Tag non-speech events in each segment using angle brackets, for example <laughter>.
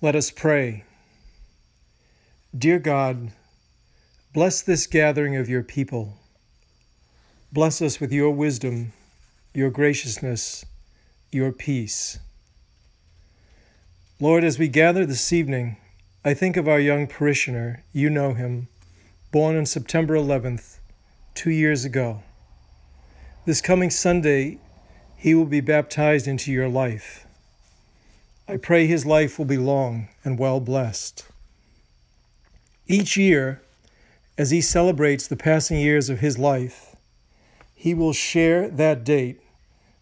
Let us pray. Dear God, bless this gathering of your people. Bless us with your wisdom, your graciousness, your peace. Lord, as we gather this evening, I think of our young parishioner, you know him, born on September 11th, two years ago. This coming Sunday, he will be baptized into your life. I pray his life will be long and well blessed. Each year, as he celebrates the passing years of his life, he will share that date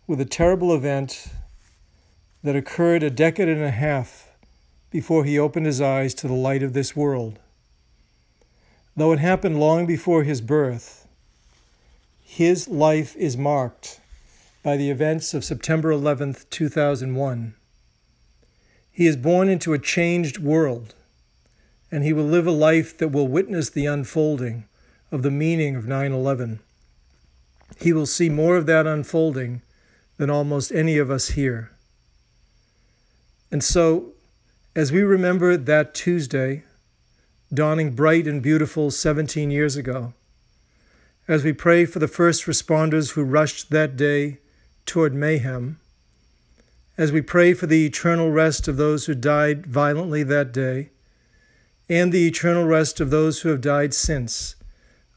with a terrible event that occurred a decade and a half before he opened his eyes to the light of this world. Though it happened long before his birth, his life is marked by the events of September 11th, 2001. He is born into a changed world, and he will live a life that will witness the unfolding of the meaning of 9 11. He will see more of that unfolding than almost any of us here. And so, as we remember that Tuesday, dawning bright and beautiful 17 years ago, as we pray for the first responders who rushed that day toward mayhem, as we pray for the eternal rest of those who died violently that day, and the eternal rest of those who have died since,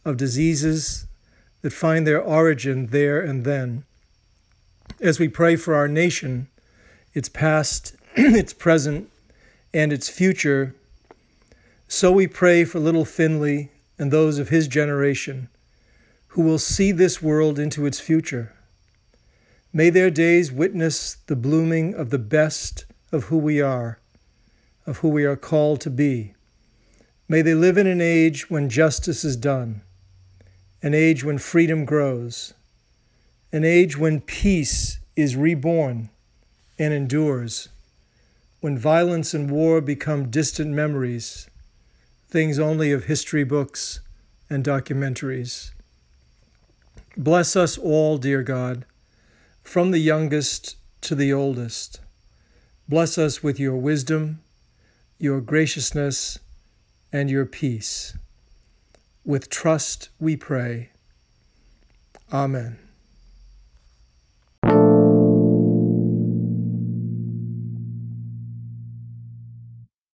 of diseases that find their origin there and then. As we pray for our nation, its past, <clears throat> its present, and its future, so we pray for little Finley and those of his generation who will see this world into its future. May their days witness the blooming of the best of who we are, of who we are called to be. May they live in an age when justice is done, an age when freedom grows, an age when peace is reborn and endures, when violence and war become distant memories, things only of history books and documentaries. Bless us all, dear God from the youngest to the oldest. Bless us with your wisdom, your graciousness, and your peace. With trust we pray. Amen.